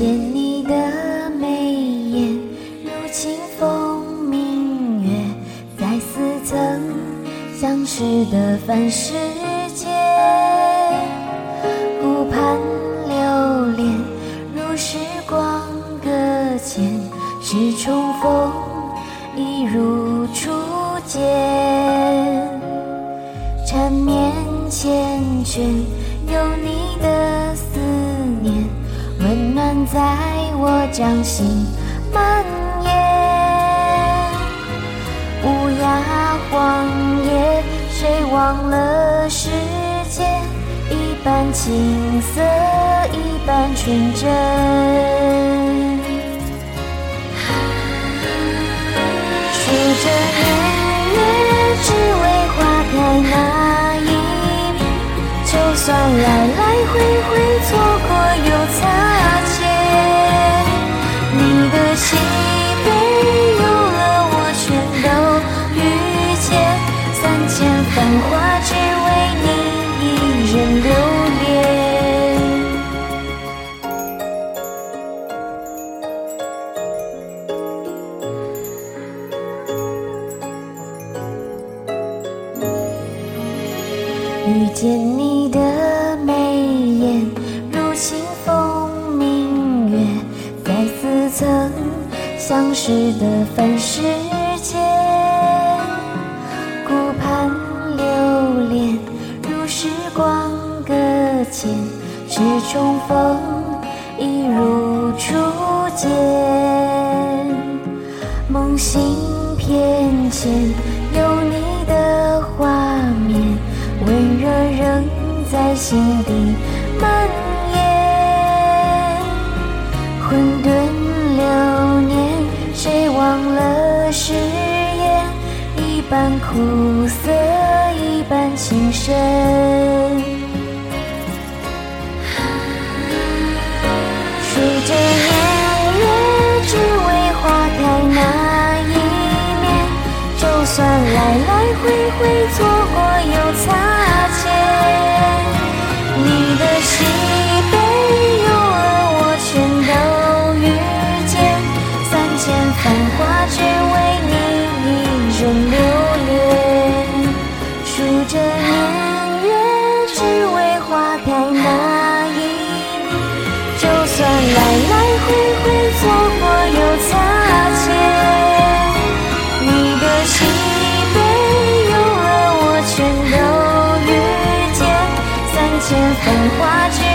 见你的眉眼如清风明月在似曾相识的凡世间顾盼流连如时光搁浅是重逢亦如初见。缠绵缱绻有你的在我掌心蔓延。无涯荒野，谁忘了时间？一半青涩，一半纯真。数着年月，只为花开那一面。就算来千繁华，只为你一人留恋。遇见你的眉眼，如清风明月，在似曾相识的凡世重逢，一如初见。梦醒片前，有你的画面，温热仍在心底蔓延。混沌流年，谁忘了誓言？一半苦涩，一半情深。会错过又擦肩，你的喜悲忧乐，我全都遇见。三千繁华，只为。见风花雪。